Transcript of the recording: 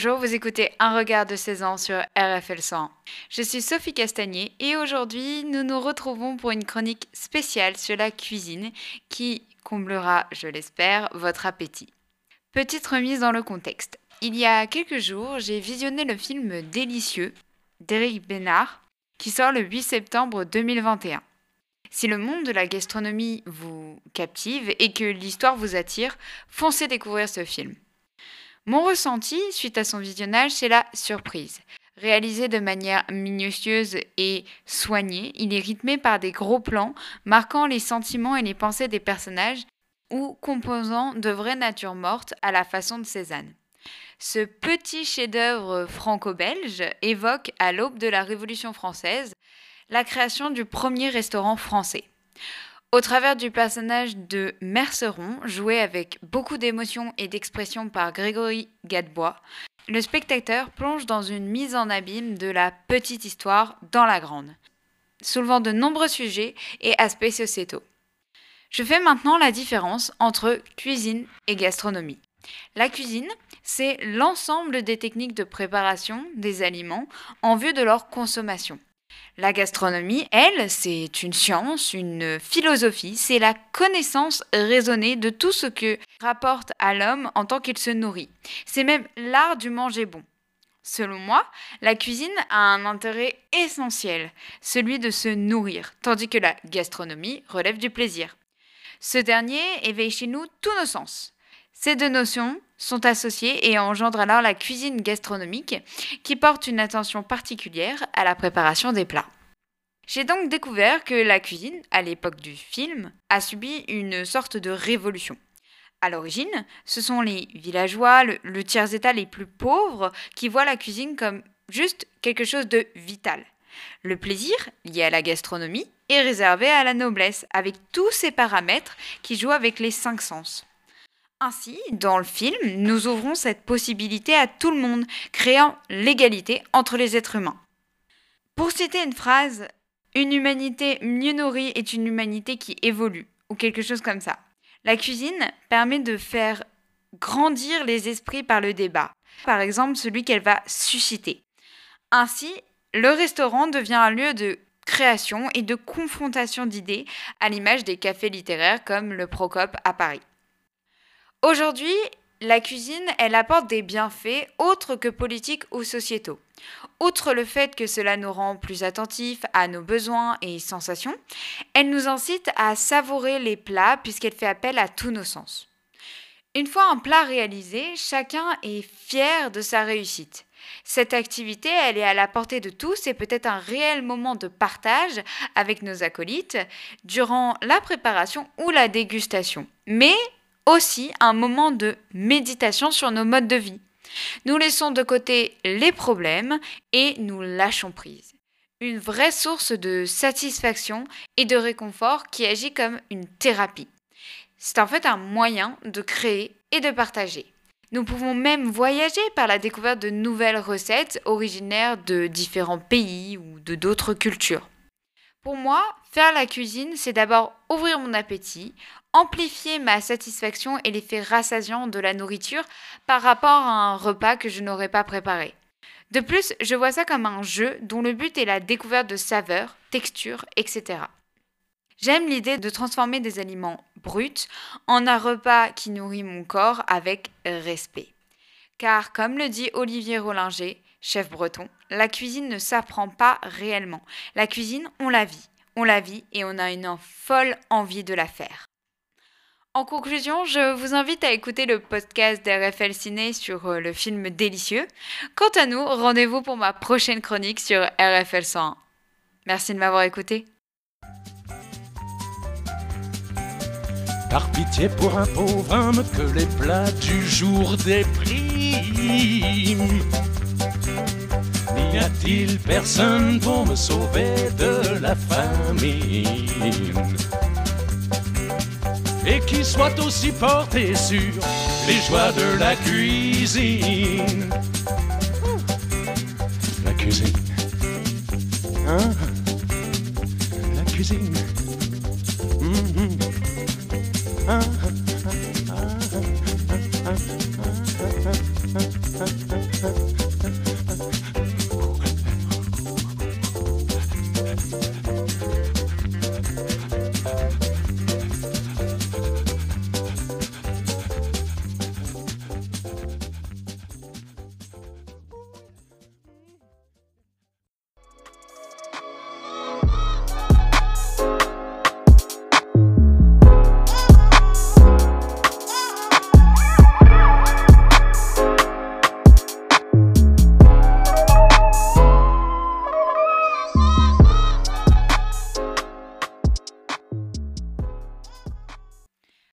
Bonjour, vous écoutez Un regard de 16 ans sur RFL 101. Je suis Sophie Castagnier et aujourd'hui nous nous retrouvons pour une chronique spéciale sur la cuisine qui comblera, je l'espère, votre appétit. Petite remise dans le contexte. Il y a quelques jours, j'ai visionné le film Délicieux d'Éric Bénard qui sort le 8 septembre 2021. Si le monde de la gastronomie vous captive et que l'histoire vous attire, foncez découvrir ce film. Mon ressenti suite à son visionnage, c'est la surprise. Réalisé de manière minutieuse et soignée, il est rythmé par des gros plans marquant les sentiments et les pensées des personnages ou composant de vraies natures mortes à la façon de Cézanne. Ce petit chef-d'œuvre franco-belge évoque, à l'aube de la Révolution française, la création du premier restaurant français. Au travers du personnage de Merceron, joué avec beaucoup d'émotion et d'expression par Grégory Gadebois, le spectateur plonge dans une mise en abîme de la petite histoire dans la grande, soulevant de nombreux sujets et aspects sociétaux. Je fais maintenant la différence entre cuisine et gastronomie. La cuisine, c'est l'ensemble des techniques de préparation des aliments en vue de leur consommation. La gastronomie, elle, c'est une science, une philosophie, c'est la connaissance raisonnée de tout ce que rapporte à l'homme en tant qu'il se nourrit. C'est même l'art du manger bon. Selon moi, la cuisine a un intérêt essentiel, celui de se nourrir, tandis que la gastronomie relève du plaisir. Ce dernier éveille chez nous tous nos sens. Ces deux notions sont associées et engendrent alors la cuisine gastronomique qui porte une attention particulière à la préparation des plats. J'ai donc découvert que la cuisine, à l'époque du film, a subi une sorte de révolution. À l'origine, ce sont les villageois, le, tiers-état les plus pauvres qui voient la cuisine comme juste quelque chose de vital. Le plaisir, lié à la gastronomie, est réservé à la noblesse, avec tous ces paramètres qui jouent avec les cinq sens. Ainsi, dans le film, nous ouvrons cette possibilité à tout le monde, créant l'égalité entre les êtres humains. Pour citer une phrase, une humanité mieux nourrie est une humanité qui évolue, ou quelque chose comme ça. La cuisine permet de faire grandir les esprits par le débat, par exemple celui qu'elle va susciter. Ainsi, le restaurant devient un lieu de création et de confrontation d'idées, à l'image des cafés littéraires comme le Procope à Paris. Aujourd'hui, la cuisine, elle apporte des bienfaits autres que politiques ou sociétaux. Outre le fait que cela nous rend plus attentifs à nos besoins et sensations, elle nous incite à savourer les plats puisqu'elle fait appel à tous nos sens. Une fois un plat réalisé, chacun est fier de sa réussite. Cette activité, elle est à la portée de tous et peut être un réel moment de partage avec nos acolytes durant la préparation ou la dégustation. Mais aussi un moment de méditation sur nos modes de vie. Nous laissons de côté les problèmes et nous lâchons prise. Une vraie source de satisfaction et de réconfort qui agit comme une thérapie. C'est en fait un moyen de créer et de partager. Nous pouvons même voyager par la découverte de nouvelles recettes originaires de différents pays ou de d'autres cultures. Pour moi, faire la cuisine, c'est d'abord ouvrir mon appétit, amplifier ma satisfaction et l'effet rassasiant de la nourriture par rapport à un repas que je n'aurais pas préparé. De plus, je vois ça comme un jeu dont le but est la découverte de saveurs, textures, etc. J'aime l'idée de transformer des aliments bruts en un repas qui nourrit mon corps avec respect. Car, comme le dit Olivier Rollinger, chef breton, la cuisine ne s'apprend pas réellement. La cuisine, on la vit. On la vit et on a une folle envie de la faire. En conclusion, je vous invite à écouter le podcast d'RFL Ciné sur euh, le film Délicieux. Quant à nous, rendez-vous pour ma prochaine chronique sur RFL 101. Merci de m'avoir écouté. N'y a-t-il personne pour me sauver de la famine? Et qui soit aussi porté sur les joies de la cuisine?